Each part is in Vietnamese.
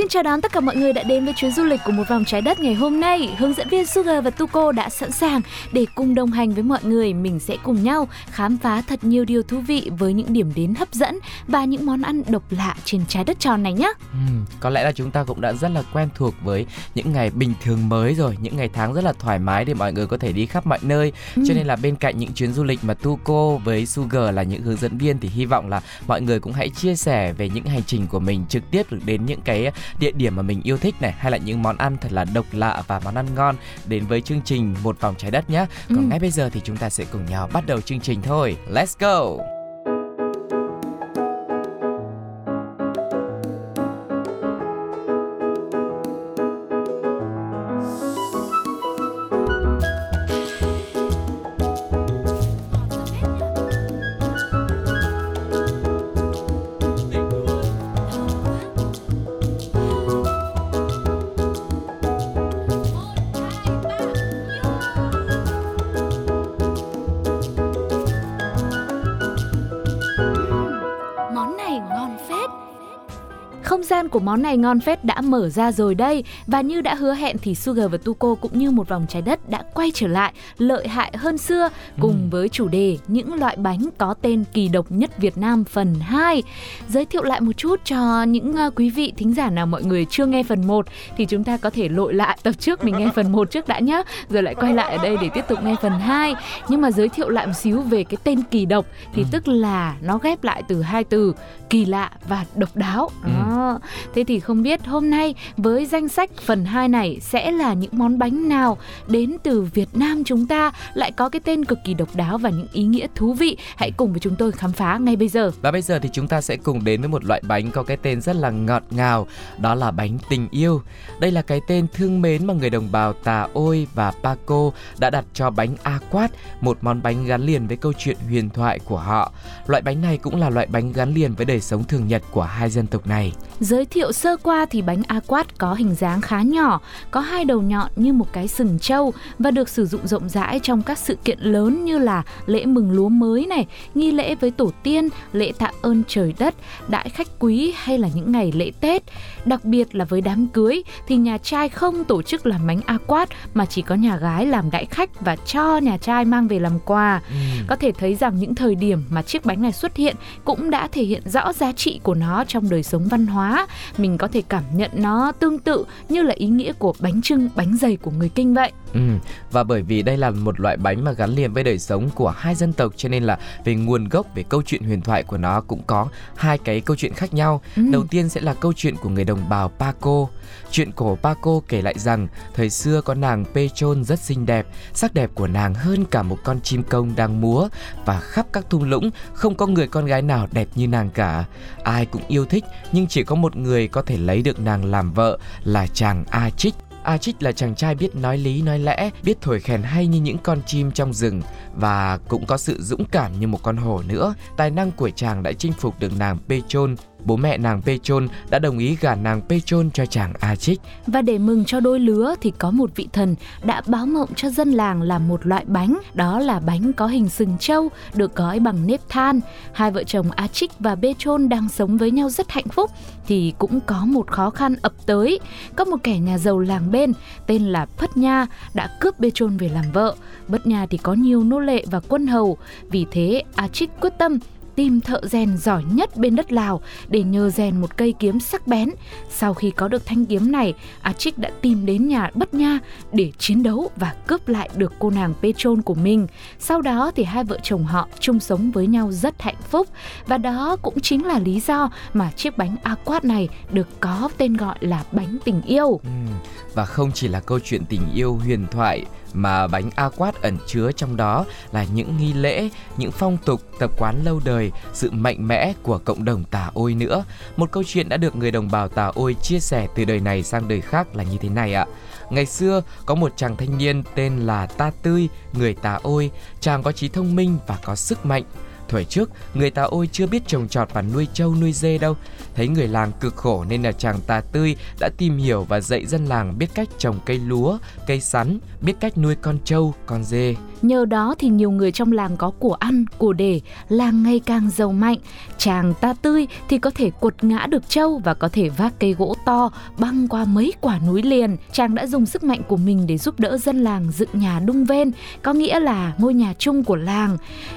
Xin chào đón tất cả mọi người đã đến với chuyến du lịch của một vòng trái đất ngày hôm nay. Hướng dẫn viên Sugar và Tuko đã sẵn sàng để cùng đồng hành với mọi người. Mình sẽ cùng nhau khám phá thật nhiều điều thú vị với những điểm đến hấp dẫn và những món ăn độc lạ trên trái đất tròn này nhé. Ừm, có lẽ là chúng ta cũng đã rất là quen thuộc với những ngày bình thường mới rồi, những ngày tháng rất là thoải mái để mọi người có thể đi khắp mọi nơi. Ừ. Cho nên là bên cạnh những chuyến du lịch mà Tuko với Sugar là những hướng dẫn viên thì hy vọng là mọi người cũng hãy chia sẻ về những hành trình của mình trực tiếp được đến những cái địa điểm mà mình yêu thích này hay là những món ăn thật là độc lạ và món ăn ngon đến với chương trình một vòng trái đất nhé. Còn Ừ. ngay bây giờ thì chúng ta sẽ cùng nhau bắt đầu chương trình thôi. Let's go. Của món này ngon phết đã mở ra rồi đây và như đã hứa hẹn thì Sugar và Tuko cũng như một vòng trái đất đã quay trở lại lợi hại hơn xưa cùng với chủ đề những loại bánh có tên kỳ độc nhất Việt Nam phần 2. Giới thiệu lại một chút cho những ờ, quý vị thính giả nào mọi người chưa nghe phần 1 thì chúng ta có thể lội lại tập trước mình nghe phần 1 trước đã nhé, rồi lại quay lại ở đây để tiếp tục nghe phần 2. Nhưng mà giới thiệu lại một xíu về cái tên kỳ độc thì tức là nó ghép lại từ hai từ kỳ lạ và độc đáo. Đó. Thế thì không biết hôm nay với danh sách phần 2 này sẽ là những món bánh nào đến từ Việt Nam chúng ta lại có cái tên cực kỳ độc đáo và những ý nghĩa thú vị. Hãy cùng với chúng tôi khám phá ngay bây giờ. Và bây giờ thì chúng ta sẽ cùng đến với một loại bánh có cái tên rất là ngọt ngào, đó là bánh tình yêu. Đây là cái tên thương mến mà người đồng bào Tà Ôi và Paco đã đặt cho bánh A Quát, một món bánh gắn liền với câu chuyện huyền thoại của họ. Loại bánh này cũng là loại bánh gắn liền với đời sống thường nhật của hai dân tộc này. Giới thiệu sơ qua thì bánh A Quát có hình dáng khá nhỏ, có hai đầu nhọn như một cái sừng trâu và được sử dụng rộng rãi trong các sự kiện lớn như là lễ mừng lúa mới này, nghi lễ với tổ tiên, lễ tạ ơn trời đất, đại khách quý hay là những ngày lễ Tết. Đặc biệt là với đám cưới thì nhà trai không tổ chức làm bánh A Quát mà chỉ có nhà gái làm đại khách và cho nhà trai mang về làm quà. Có thể thấy rằng những thời điểm mà chiếc bánh này xuất hiện cũng đã thể hiện rõ giá trị của nó trong đời sống văn hóa. Mình có thể cảm nhận nó tương tự như là ý nghĩa của bánh trưng, bánh dày của người Kinh vậy. Ừ, và bởi vì đây là một loại bánh mà gắn liền với đời sống của hai dân tộc cho nên là về nguồn gốc, về câu chuyện huyền thoại của nó cũng có hai cái câu chuyện khác nhau. Ừ. Đầu tiên sẽ là câu chuyện của người đồng bào Paco. Chuyện cổ Paco kể lại rằng thời xưa có nàng Pechon rất xinh đẹp, sắc đẹp của nàng hơn cả một con chim công đang múa và khắp các thung lũng không có người con gái nào đẹp như nàng cả. Ai cũng yêu thích nhưng chỉ có một người người có thể lấy được nàng làm vợ là chàng A Trích. A Trích là chàng trai biết nói lý nói lẽ, biết thổi kèn hay như những con chim trong rừng và cũng có sự dũng cảm như một con hổ nữa. Tài năng của chàng đã chinh phục được nàng Pechon. Bố mẹ nàng Pechon đã đồng ý gả nàng Pechon cho chàng A Và để mừng cho đôi lứa thì có một vị thần đã báo mộng cho dân làng làm một loại bánh, đó là bánh có hình sừng trâu được gói bằng nếp than. Hai vợ chồng A và Bê đang sống với nhau rất hạnh phúc thì cũng có một khó khăn ập tới. Có một kẻ nhà giàu làng bên tên là Phất Nha đã cướp Bê về làm vợ. Bất Nha thì có nhiều nô lệ và quân hầu, vì thế A quyết tâm tìm thợ rèn giỏi nhất bên đất Lào để nhờ rèn một cây kiếm sắc bén. Sau khi có được thanh kiếm này, A Trích đã tìm đến nhà Bất Nha để chiến đấu và cướp lại được cô nàng Petron của mình. Sau đó thì hai vợ chồng họ chung sống với nhau rất hạnh phúc và đó cũng chính là lý do mà chiếc bánh A Quát này được có tên gọi là bánh tình yêu. Ừ. Và không chỉ là câu chuyện tình yêu huyền thoại mà bánh a quát ẩn chứa trong đó là những nghi lễ, những phong tục, tập quán lâu đời, sự mạnh mẽ của cộng đồng Tà Ôi nữa. Một câu chuyện đã được người đồng bào Tà Ôi chia sẻ từ đời này sang đời khác là như thế này ạ. Ngày xưa có một chàng thanh niên tên là Ta Tươi, người Tà Ôi, chàng có trí thông minh và có sức mạnh. Thời trước, người ta ôi chưa biết trồng trọt và nuôi trâu nuôi dê đâu. Thấy người làng cực khổ nên là chàng tà tươi đã tìm hiểu và dạy dân làng biết cách trồng cây lúa, cây sắn, biết cách nuôi con trâu, con dê. Nhờ đó thì nhiều người trong làng có của ăn, của để, làng ngày càng giàu mạnh. Chàng ta tươi thì có thể quật ngã được trâu và có thể vác cây gỗ to băng qua mấy quả núi liền. Chàng đã dùng sức mạnh của mình để giúp đỡ dân làng dựng nhà đung ven, có nghĩa là ngôi nhà chung của làng.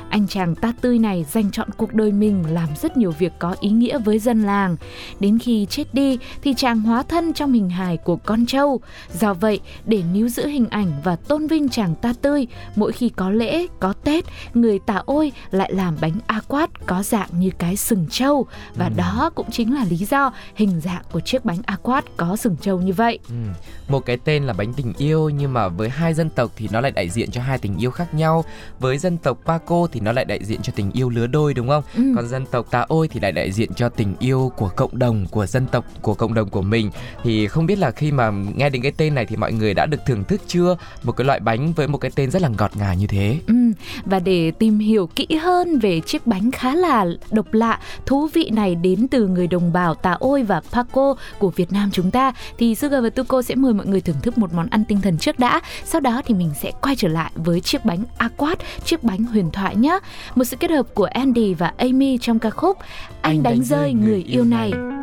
Anh chàng ta tươi này dành chọn cuộc đời mình làm rất nhiều việc có ý nghĩa với dân làng. Đến khi chết đi thì chàng hóa thân trong hình hài của con trâu. Do vậy, để níu giữ hình ảnh và tôn vinh chàng ta tươi, mỗi khi có lễ, có Tết, người tà ôi lại làm bánh a quát có dạng như cái sừng trâu và ừ. đó cũng chính là lý do hình dạng của chiếc bánh a quát có sừng trâu như vậy. Ừ. Một cái tên là bánh tình yêu nhưng mà với hai dân tộc thì nó lại đại diện cho hai tình yêu khác nhau. Với dân tộc Paco thì nó lại đại diện cho tình yêu lứa đôi đúng không? Ừ. Còn dân tộc Tà Ôi thì lại đại diện cho tình yêu của cộng đồng, của dân tộc, của cộng đồng của mình. Thì không biết là khi mà nghe đến cái tên này thì mọi người đã được thưởng thức chưa? Một cái loại bánh với một cái tên rất là ngọt ngào như thế. Ừ. Và để tìm hiểu kỹ hơn về chiếc bánh khá là độc lạ, thú vị này đến từ người đồng bào Tà Ôi và Paco của Việt Nam chúng ta thì Sugar và Tuko sẽ mời mọi người thưởng thức một món ăn tinh thần trước đã. Sau đó thì mình sẽ quay trở lại với chiếc bánh Aquat, chiếc bánh huyền thoại nhé. Một sự kết hợp của Andy và Amy trong ca khúc Anh, Anh đánh, đánh rơi người yêu này. này.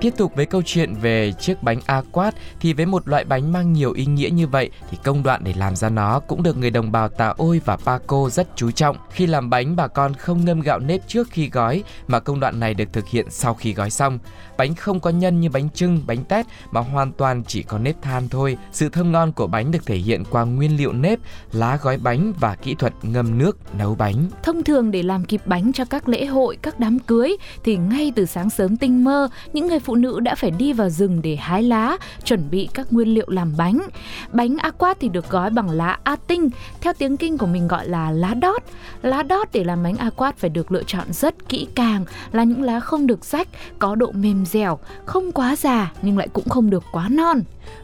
Tiếp tục với câu chuyện về chiếc bánh aquat thì với một loại bánh mang nhiều ý nghĩa như vậy thì công đoạn để làm ra nó cũng được người đồng bào Tà Ôi và Paco rất chú trọng. Khi làm bánh bà con không ngâm gạo nếp trước khi gói mà công đoạn này được thực hiện sau khi gói xong. Bánh không có nhân như bánh trưng, bánh tét mà hoàn toàn chỉ có nếp than thôi. Sự thơm ngon của bánh được thể hiện qua nguyên liệu nếp, lá gói bánh và kỹ thuật ngâm nước nấu bánh. Thông thường để làm kịp bánh cho các lễ hội, các đám cưới thì ngay từ sáng sớm tinh mơ, những người phụ nữ đã phải đi vào rừng để hái lá, chuẩn bị các nguyên liệu làm bánh. Bánh aquat thì được gói bằng lá a tinh, theo tiếng kinh của mình gọi là lá đót. Lá đót để làm bánh aquat phải được lựa chọn rất kỹ càng, là những lá không được rách, có độ mềm dẻo, không quá già nhưng lại cũng không được quá non.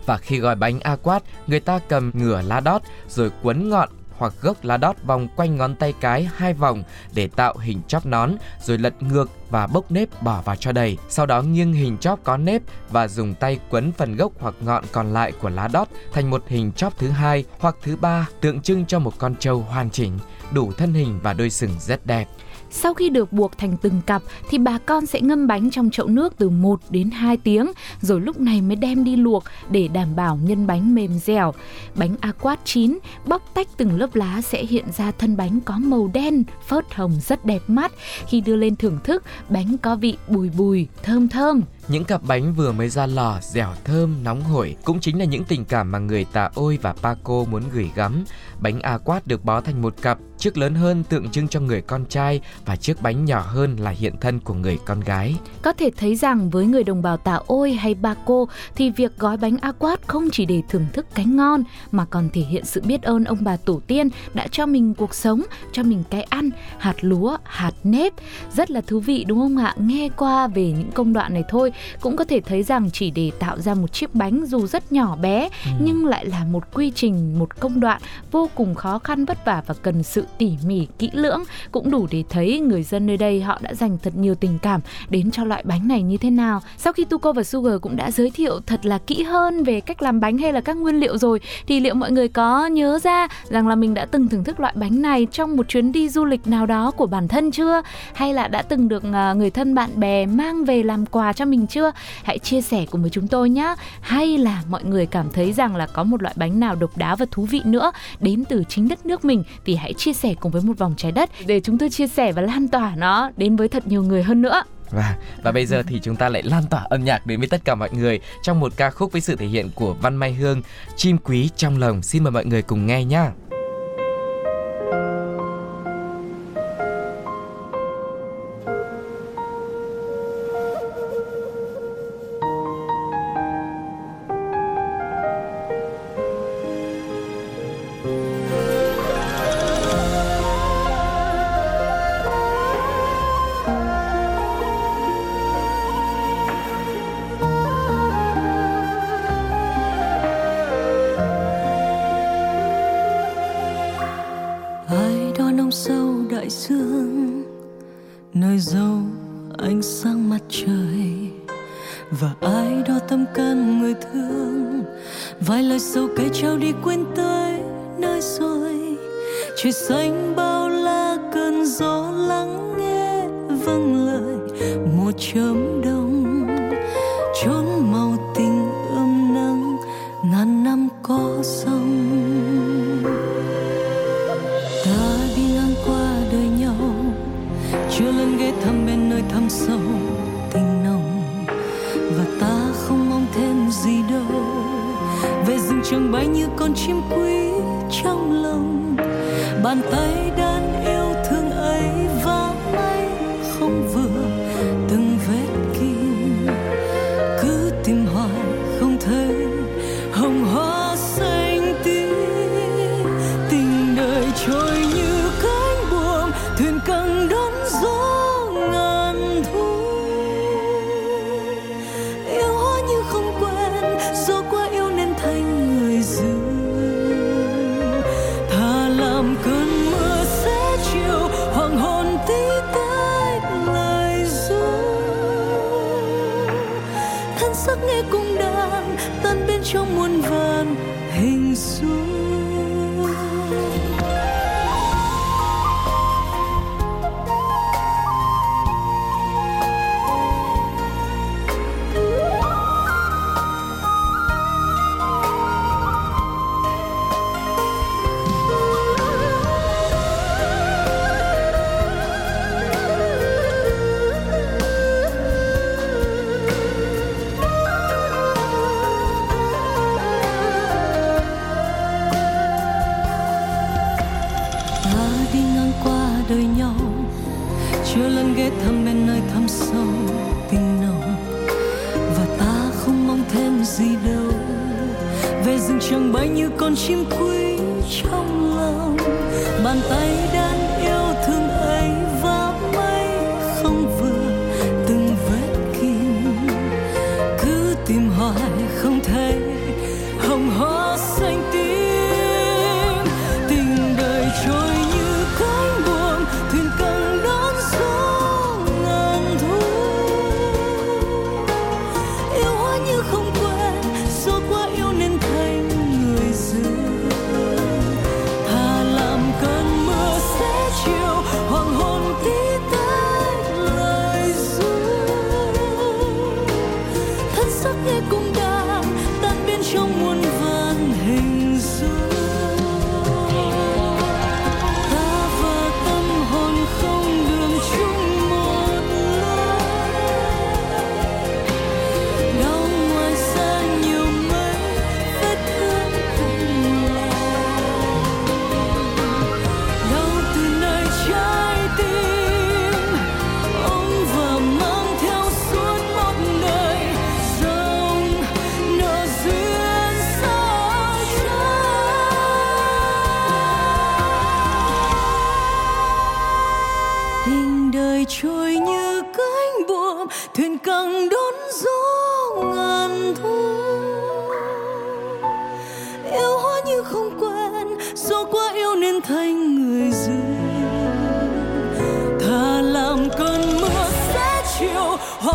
Và khi gói bánh aquat, người ta cầm ngửa lá đót rồi quấn ngọn hoặc gốc lá đót vòng quanh ngón tay cái hai vòng để tạo hình chóp nón, rồi lật ngược và bốc nếp bỏ vào cho đầy. Sau đó nghiêng hình chóp có nếp và dùng tay quấn phần gốc hoặc ngọn còn lại của lá đót thành một hình chóp thứ hai hoặc thứ ba tượng trưng cho một con trâu hoàn chỉnh, đủ thân hình và đôi sừng rất đẹp. Sau khi được buộc thành từng cặp thì bà con sẽ ngâm bánh trong chậu nước từ 1 đến 2 tiếng rồi lúc này mới đem đi luộc để đảm bảo nhân bánh mềm dẻo. Bánh aquat chín bóc tách từng lớp lá sẽ hiện ra thân bánh có màu đen, phớt hồng rất đẹp mắt. Khi đưa lên thưởng thức, bánh có vị bùi bùi, thơm thơm. Những cặp bánh vừa mới ra lò, dẻo thơm, nóng hổi cũng chính là những tình cảm mà người Tà Ôi và Paco muốn gửi gắm. Bánh a quát được bó thành một cặp, chiếc lớn hơn tượng trưng cho người con trai và chiếc bánh nhỏ hơn là hiện thân của người con gái. Có thể thấy rằng với người đồng bào Tà Ôi hay Paco thì việc gói bánh a quát không chỉ để thưởng thức cái ngon mà còn thể hiện sự biết ơn ông bà tổ tiên đã cho mình cuộc sống, cho mình cái ăn, hạt lúa, hạt nếp. Rất là thú vị đúng không ạ? Nghe qua về những công đoạn này thôi cũng có thể thấy rằng chỉ để tạo ra một chiếc bánh dù rất nhỏ bé ừ. nhưng lại là một quy trình, một công đoạn vô cùng khó khăn vất vả và cần sự tỉ mỉ kỹ lưỡng cũng đủ để thấy người dân nơi đây họ đã dành thật nhiều tình cảm đến cho loại bánh này như thế nào. Sau khi Tuko và Sugar cũng đã giới thiệu thật là kỹ hơn về cách làm bánh hay là các nguyên liệu rồi thì liệu mọi người có nhớ ra rằng là mình đã từng thưởng thức loại bánh này trong một chuyến đi du lịch nào đó của bản thân chưa? Hay là đã từng được à, người thân bạn bè mang về làm quà cho mình chưa? Hãy chia sẻ cùng với chúng tôi nhé. Hay là mọi người cảm thấy rằng là có một loại bánh nào độc đáo và thú vị nữa đến từ chính đất nước mình thì hãy chia sẻ cùng với một vòng trái đất để chúng tôi chia sẻ và lan tỏa nó đến với thật nhiều người hơn nữa. Và, và bây giờ thì chúng ta lại lan tỏa âm nhạc đến với tất cả mọi người trong một ca khúc với sự thể hiện của Văn Mai Hương, Chim Quý Trong lòng Xin mời mọi người cùng nghe nhé. lời sầu cay trao đi quên tới nơi rồi trời xanh trường bay như con chim quý trong lòng. Bàn tay đàn yêu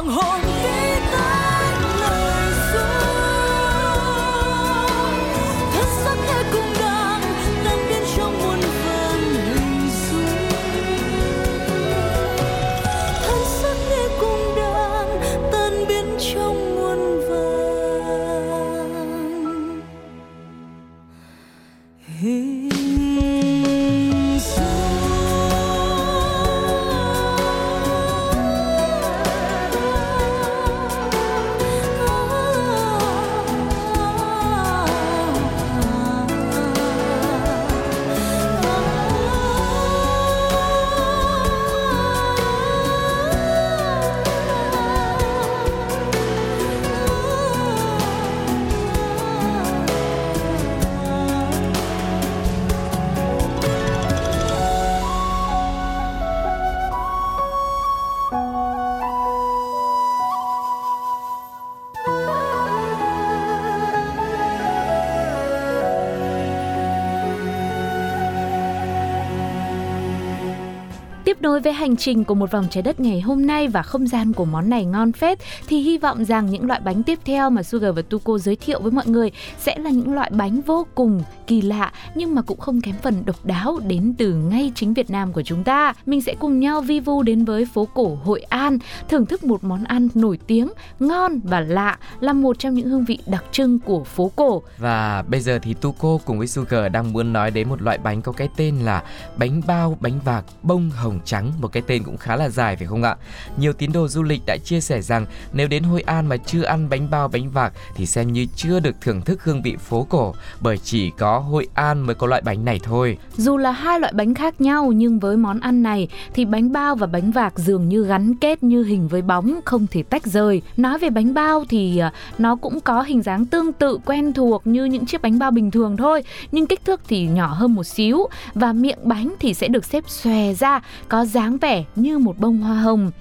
红 nối với hành trình của một vòng trái đất ngày hôm nay và không gian của món này ngon phết thì hy vọng rằng những loại bánh tiếp theo mà Sugar và Tuko giới thiệu với mọi người sẽ là những loại bánh vô cùng kỳ lạ nhưng mà cũng không kém phần độc đáo đến từ ngay chính Việt Nam của chúng ta. Mình sẽ cùng nhau vi vu đến với phố cổ Hội An, thưởng thức một món ăn nổi tiếng, ngon và lạ là một trong những hương vị đặc trưng của phố cổ. Và bây giờ thì Tuko cùng với Sugar đang muốn nói đến một loại bánh có cái tên là bánh bao bánh vạc bông hồng trắng, một cái tên cũng khá là dài phải không ạ? Nhiều tín đồ du lịch đã chia sẻ rằng nếu đến Hội An mà chưa ăn bánh bao, bánh vạc thì xem như chưa được thưởng thức hương vị phố cổ, bởi chỉ có Hội An mới có loại bánh này thôi. Dù là hai loại bánh khác nhau nhưng với món ăn này thì bánh bao và bánh vạc dường như gắn kết như hình với bóng, không thể tách rời. Nói về bánh bao thì à, nó cũng có hình dáng tương tự, quen thuộc như những chiếc bánh bao bình thường thôi, nhưng kích thước thì nhỏ hơn một xíu và miệng bánh thì sẽ được xếp xòe ra, có dáng vẻ như một bông hoa hồng.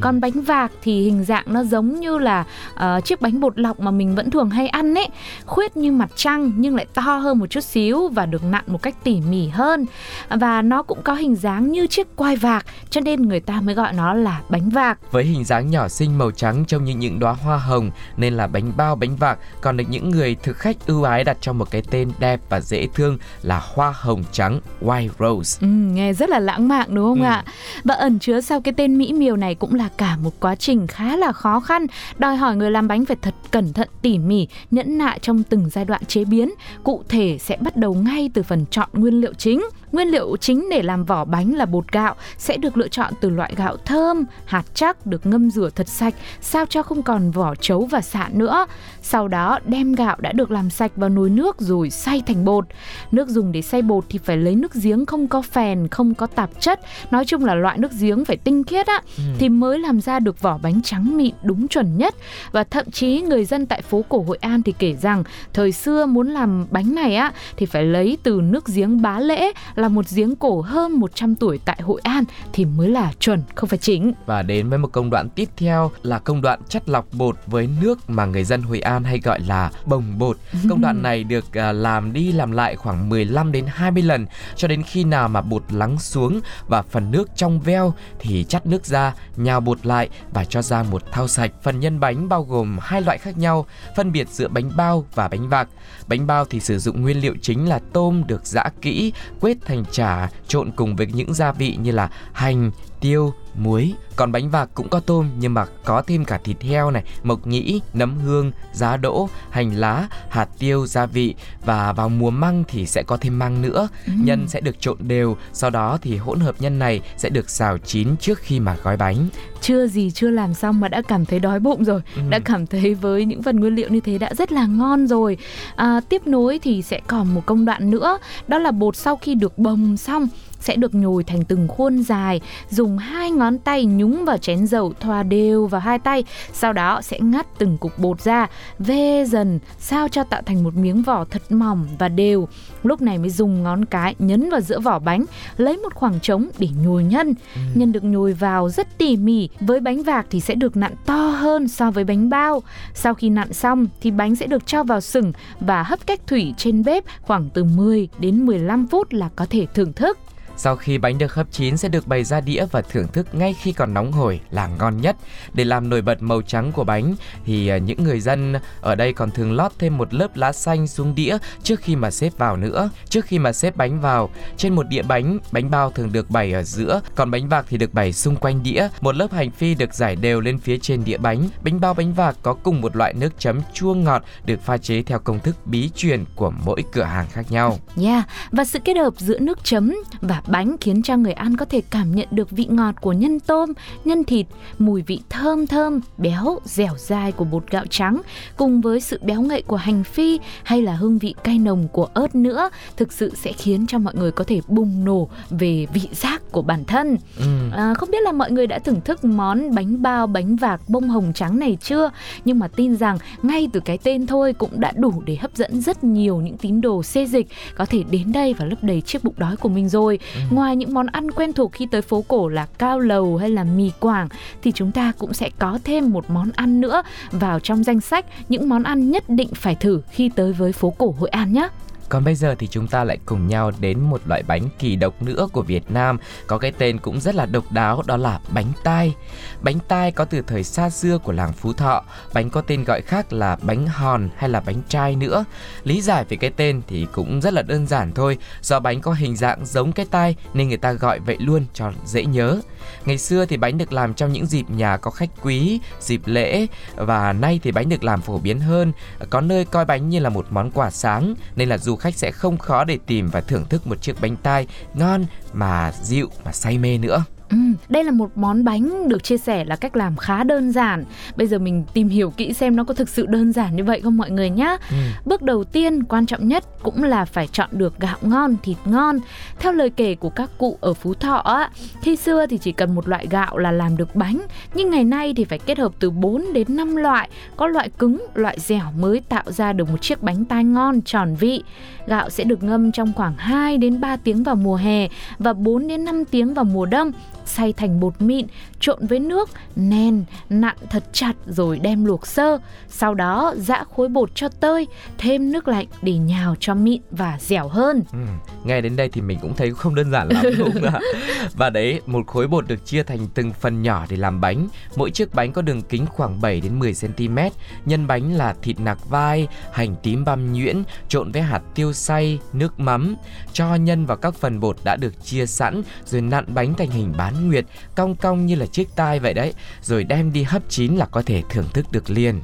Còn bánh vạc thì hình dạng nó giống như là ờ, chiếc bánh bột lọc mà mình vẫn thường hay ăn ấy, khuyết như mặt trăng nhưng lại to hơn một chút xíu và được nặn một cách tỉ mỉ hơn. Và nó cũng có hình dáng như chiếc quai vạc cho nên người ta mới gọi nó là bánh vạc. Với hình dáng nhỏ xinh màu trắng trông như những đóa hoa hồng nên là bánh bao bánh vạc còn được những người thực khách ưu ái đặt cho một cái tên đẹp và dễ thương là hoa hồng trắng White Rose. Ừ, nghe rất là lãng mạn đúng không Ừ. ạ? Và ẩn chứa sau cái tên mỹ miều này cũng là cả một quá trình khá là khó khăn, đòi hỏi người làm bánh phải thật cẩn thận tỉ mỉ, nhẫn nại trong từng giai đoạn chế biến. Cụ thể sẽ bắt đầu ngay từ phần chọn nguyên liệu chính. Nguyên liệu chính để làm vỏ bánh là bột gạo sẽ được lựa chọn từ loại gạo thơm, hạt chắc được ngâm rửa thật sạch sao cho không còn vỏ trấu và sạn nữa. Sau đó đem gạo đã được làm sạch vào nồi nước rồi xay thành bột. Nước dùng để xay bột thì phải lấy nước giếng không có phèn, không có tạp chất. Nói chung là loại nước giếng phải tinh khiết á ừ. thì mới làm ra được vỏ bánh trắng mịn đúng chuẩn nhất. Và thậm chí người dân tại phố cổ Hội An thì kể rằng thời xưa muốn làm bánh này á thì phải lấy từ nước giếng Bá Lễ là một giếng cổ hơn 100 tuổi tại Hội An thì mới là chuẩn, không phải chính. Và đến với một công đoạn tiếp theo là công đoạn chất lọc bột với nước mà người dân Hội An hay gọi là bồng bột. Công đoạn này được uh, làm đi làm lại khoảng 15 đến 20 lần cho đến khi nào mà bột lắng xuống và phần nước trong veo thì chắt nước ra, nhào bột lại và cho ra một thau sạch. Phần nhân bánh bao gồm hai loại khác nhau, phân biệt giữa bánh bao và bánh vạc. Bánh bao thì sử dụng nguyên liệu chính là tôm được giã kỹ, quết thành chả, trộn cùng với những gia vị như là hành, tiêu, muối. Còn bánh vạc cũng có tôm nhưng mà có thêm cả thịt heo này, mộc nhĩ, nấm hương, giá đỗ, hành lá, hạt tiêu, gia vị và vào mùa măng thì sẽ có thêm măng nữa. Ừ. Nhân sẽ được trộn đều, sau đó thì hỗn hợp nhân này sẽ được xào chín trước khi mà gói bánh. Chưa gì chưa làm xong mà đã cảm thấy đói bụng rồi, ừ. đã cảm thấy với những phần nguyên liệu như thế đã rất là ngon rồi. À, tiếp nối thì sẽ còn một công đoạn nữa, đó là bột sau khi được bồng xong sẽ được nhồi thành từng khuôn dài, dùng hai ngón tay nhúng vào chén dầu thoa đều vào hai tay, sau đó sẽ ngắt từng cục bột ra, vê dần sao cho tạo thành một miếng vỏ thật mỏng và đều. Lúc này mới dùng ngón cái nhấn vào giữa vỏ bánh, lấy một khoảng trống để nhồi nhân. Ừ. Nhân được nhồi vào rất tỉ mỉ, với bánh vạc thì sẽ được nặn to hơn so với bánh bao. Sau khi nặn xong thì bánh sẽ được cho vào sừng và hấp cách thủy trên bếp khoảng từ 10 đến 15 phút là có thể thưởng thức. Sau khi bánh được hấp chín sẽ được bày ra đĩa và thưởng thức ngay khi còn nóng hổi là ngon nhất. Để làm nổi bật màu trắng của bánh thì à, những người dân ở đây còn thường lót thêm một lớp lá xanh xuống đĩa trước khi mà xếp vào nữa. Trước khi mà xếp bánh vào, trên một đĩa bánh, bánh bao thường được bày ở giữa, còn bánh vạc thì được bày xung quanh đĩa. Một lớp hành phi được giải đều lên phía trên đĩa bánh. Bánh bao bánh vạc có cùng một loại nước chấm chua ngọt được pha chế theo công thức bí truyền của mỗi cửa hàng khác nhau. Yeah, và sự kết hợp giữa nước chấm và bánh khiến cho người ăn có thể cảm nhận được vị ngọt của nhân tôm, nhân thịt, mùi vị thơm thơm, béo, dẻo dai của bột gạo trắng cùng với sự béo ngậy của hành phi hay là hương vị cay nồng của ớt nữa thực sự sẽ khiến cho mọi người có thể bùng nổ về vị giác của bản thân. Ừ. À, không biết là mọi người đã thưởng thức món bánh bao bánh vạc bông hồng trắng này chưa? Nhưng mà tin rằng ngay từ cái tên thôi cũng đã đủ để hấp dẫn rất nhiều những tín đồ xê dịch có thể đến đây và lấp đầy chiếc bụng đói của mình rồi. Ừ. Ngoài những món ăn quen thuộc khi tới phố cổ là cao lầu hay là mì quảng, thì chúng ta cũng sẽ có thêm một món ăn nữa vào trong danh sách, những món ăn nhất định phải thử khi tới với phố cổ Hội An nhé. Còn bây giờ thì chúng ta lại cùng nhau đến một loại bánh kỳ độc nữa của Việt Nam có cái tên cũng rất là độc đáo đó là bánh tai. Bánh tai có từ thời xa xưa của làng Phú Thọ, bánh có tên gọi khác là bánh hòn hay là bánh trai nữa. Lý giải về cái tên thì cũng rất là đơn giản thôi, do bánh có hình dạng giống cái tai nên người ta gọi vậy luôn cho dễ nhớ. Ngày xưa thì bánh được làm trong những dịp nhà có khách quý, dịp lễ và nay thì bánh được làm phổ biến hơn, có nơi coi bánh như là một món quà sáng nên là du khách sẽ không khó để tìm và thưởng thức một chiếc bánh tai ngon mà dịu mà say mê nữa. Ừ, đây là một món bánh được chia sẻ là cách làm khá đơn giản. Bây giờ mình tìm hiểu kỹ xem nó có thực sự đơn giản như vậy không mọi người nhé. Ừ. Bước đầu tiên quan trọng nhất cũng là phải chọn được gạo ngon, thịt ngon. Theo lời kể của các cụ ở Phú Thọ á, khi xưa thì chỉ cần một loại gạo là làm được bánh, nhưng ngày nay thì phải kết hợp từ 4 đến 5 loại, có loại cứng, loại dẻo mới tạo ra được một chiếc bánh tai ngon tròn vị. Gạo sẽ được ngâm trong khoảng 2 đến 3 tiếng vào mùa hè và 4 đến 5 tiếng vào mùa đông xay thành bột mịn, trộn với nước, nén, nặn thật chặt rồi đem luộc sơ. Sau đó giã khối bột cho tơi, thêm nước lạnh để nhào cho mịn và dẻo hơn. Ừ, nghe đến đây thì mình cũng thấy không đơn giản lắm đúng không ạ? Và đấy, một khối bột được chia thành từng phần nhỏ để làm bánh. Mỗi chiếc bánh có đường kính khoảng 7 đến 10 cm. Nhân bánh là thịt nạc vai, hành tím băm nhuyễn, trộn với hạt tiêu xay, nước mắm. Cho nhân vào các phần bột đã được chia sẵn rồi nặn bánh thành hình bán nguyệt, cong cong như là chiếc tai vậy đấy, rồi đem đi hấp chín là có thể thưởng thức được liền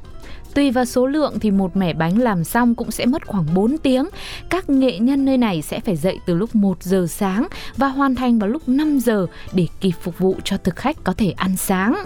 Tùy vào số lượng thì một mẻ bánh làm xong cũng sẽ mất khoảng 4 tiếng. Các nghệ nhân nơi này sẽ phải dậy từ lúc 1 giờ sáng và hoàn thành vào lúc 5 giờ để kịp phục vụ cho thực khách có thể ăn sáng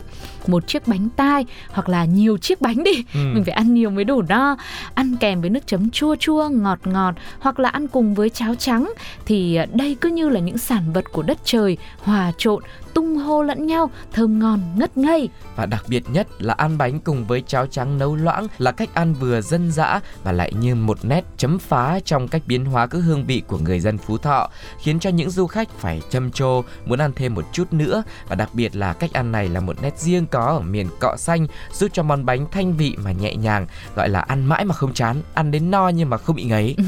một chiếc bánh tai hoặc là nhiều chiếc bánh đi ừ. mình phải ăn nhiều mới đủ no ăn kèm với nước chấm chua chua ngọt ngọt hoặc là ăn cùng với cháo trắng thì đây cứ như là những sản vật của đất trời hòa trộn tung hô lẫn nhau, thơm ngon ngất ngây. Và đặc biệt nhất là ăn bánh cùng với cháo trắng nấu loãng là cách ăn vừa dân dã và lại như một nét chấm phá trong cách biến hóa các hương vị của người dân Phú Thọ, khiến cho những du khách phải châm chô muốn ăn thêm một chút nữa và đặc biệt là cách ăn này là một nét riêng có ở miền cọ xanh giúp cho món bánh thanh vị mà nhẹ nhàng, gọi là ăn mãi mà không chán, ăn đến no nhưng mà không bị ngấy. Ừ,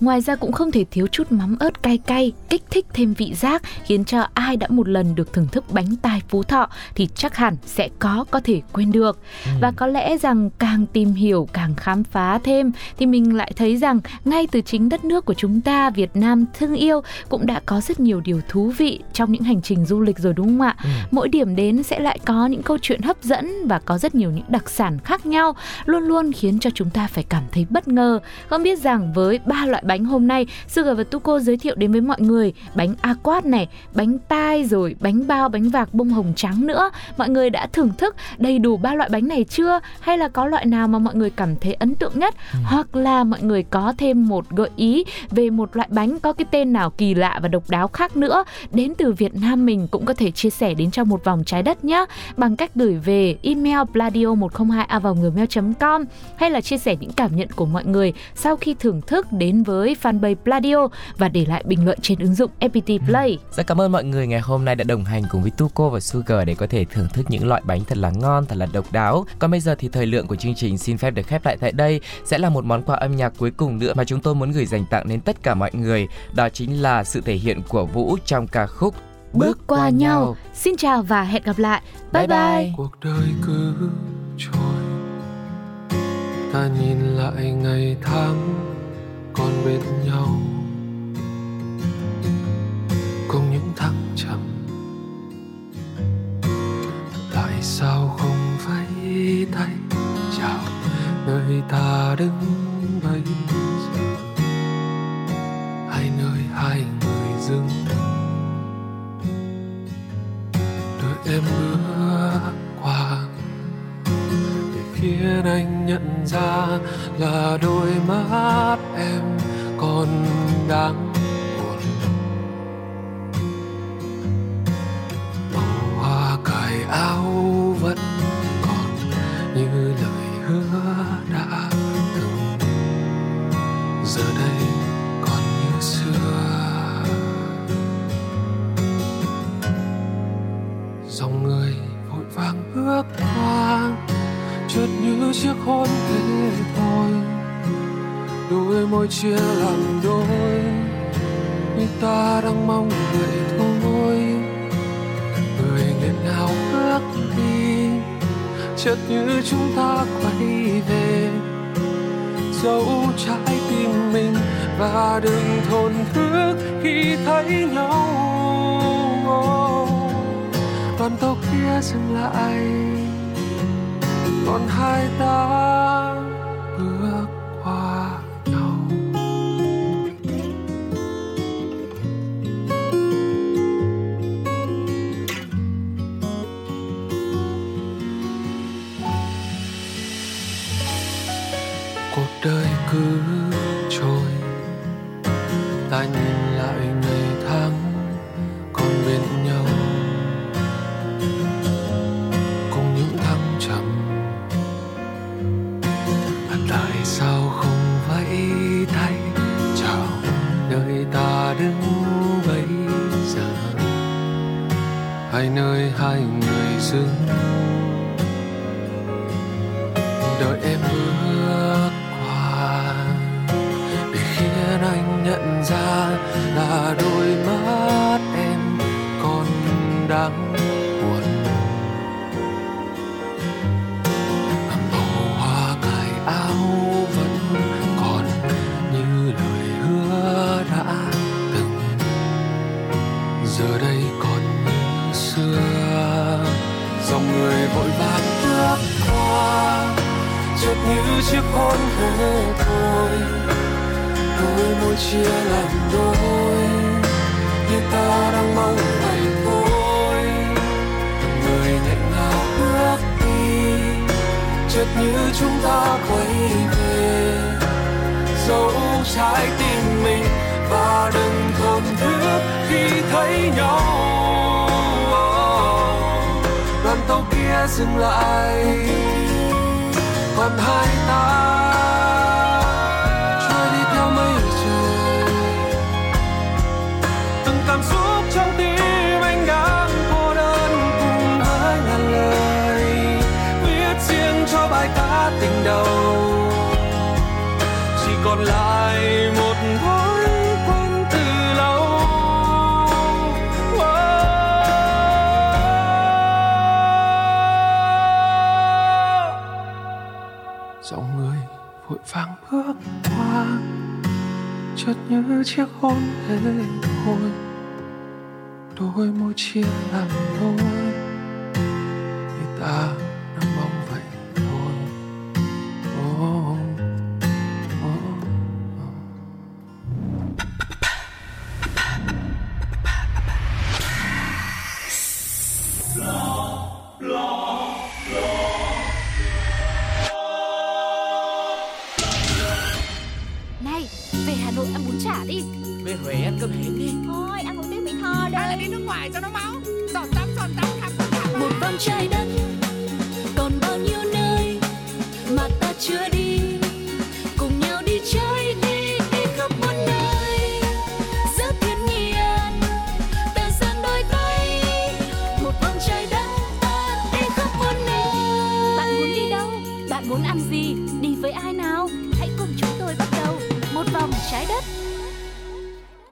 ngoài ra cũng không thể thiếu chút mắm ớt cay cay, kích thích thêm vị giác khiến cho ai đã một lần được thưởng thưởng thức bánh tai Phú Thọ thì chắc hẳn sẽ có có thể quên được. Ừ. Và có lẽ rằng càng tìm hiểu, càng khám phá thêm thì mình lại thấy rằng ngay từ chính đất nước của chúng ta Việt Nam thương yêu cũng đã có rất nhiều điều thú vị trong những hành trình du lịch rồi đúng không ạ? Ừ. Mỗi điểm đến sẽ lại có những câu chuyện hấp dẫn và có rất nhiều những đặc sản khác nhau luôn luôn khiến cho chúng ta phải cảm thấy bất ngờ. Không biết rằng với ba loại bánh hôm nay Sugar và Tuko giới thiệu đến với mọi người bánh aquat này, bánh tai rồi bánh bao bánh vạc bông hồng trắng nữa. Mọi người đã thưởng thức đầy đủ ba loại bánh này chưa? Hay là có loại nào mà mọi người cảm thấy ấn tượng nhất? Ừ. Hoặc là mọi người có thêm một gợi ý về một loại bánh có cái tên nào kỳ lạ và độc đáo khác nữa đến từ Việt Nam mình cũng có thể chia sẻ đến trong một vòng trái đất nhé bằng cách gửi về email pladio 102 a vào gmail.com hay là chia sẻ những cảm nhận của mọi người sau khi thưởng thức đến với fanpage Pladio và để lại bình luận trên ứng dụng FPT Play. Ừ. Rất cảm ơn mọi người ngày hôm nay đã đồng hành cùng với Tuko và Sugar để có thể thưởng thức những loại bánh thật là ngon, thật là độc đáo. Còn bây giờ thì thời lượng của chương trình xin phép được khép lại tại đây. Sẽ là một món quà âm nhạc cuối cùng nữa mà chúng tôi muốn gửi dành tặng đến tất cả mọi người. Đó chính là sự thể hiện của Vũ trong ca khúc Bước qua nhau. Xin chào và hẹn gặp lại. Bye bye. bye. Cuộc đời cứ trôi. Ta nhìn lại ngày tháng còn bên nhau. Cùng những thăng trầm sao không vẫy tay chào nơi ta đứng bây giờ hai nơi hai người dừng em bước qua để khiến anh nhận ra là đôi mắt em còn đang áo. Hôn thế thôi. Đôi môi chia làm đôi như ta đang mong vậy thôi người nghẹn ngào bước đi, chợt như chúng ta quay về. Dấu trái tim mình và đừng thổn thức khi thấy nhau. Đoàn tàu kia dừng lại còn hai ta bước qua nhau. Cuộc đời cứ trôi, ta nhìn lại ngày tháng khi ta đang mong ngày thôi người nghẹn ngào bước đi, chợt như chúng ta quay về. Dấu trái tim mình và đừng thổn thức khi thấy nhau. Đoàn tàu kia dừng lại, còn hai ta như chiếc hôn lên thôi. Đôi môi chia làm đôi. Để ta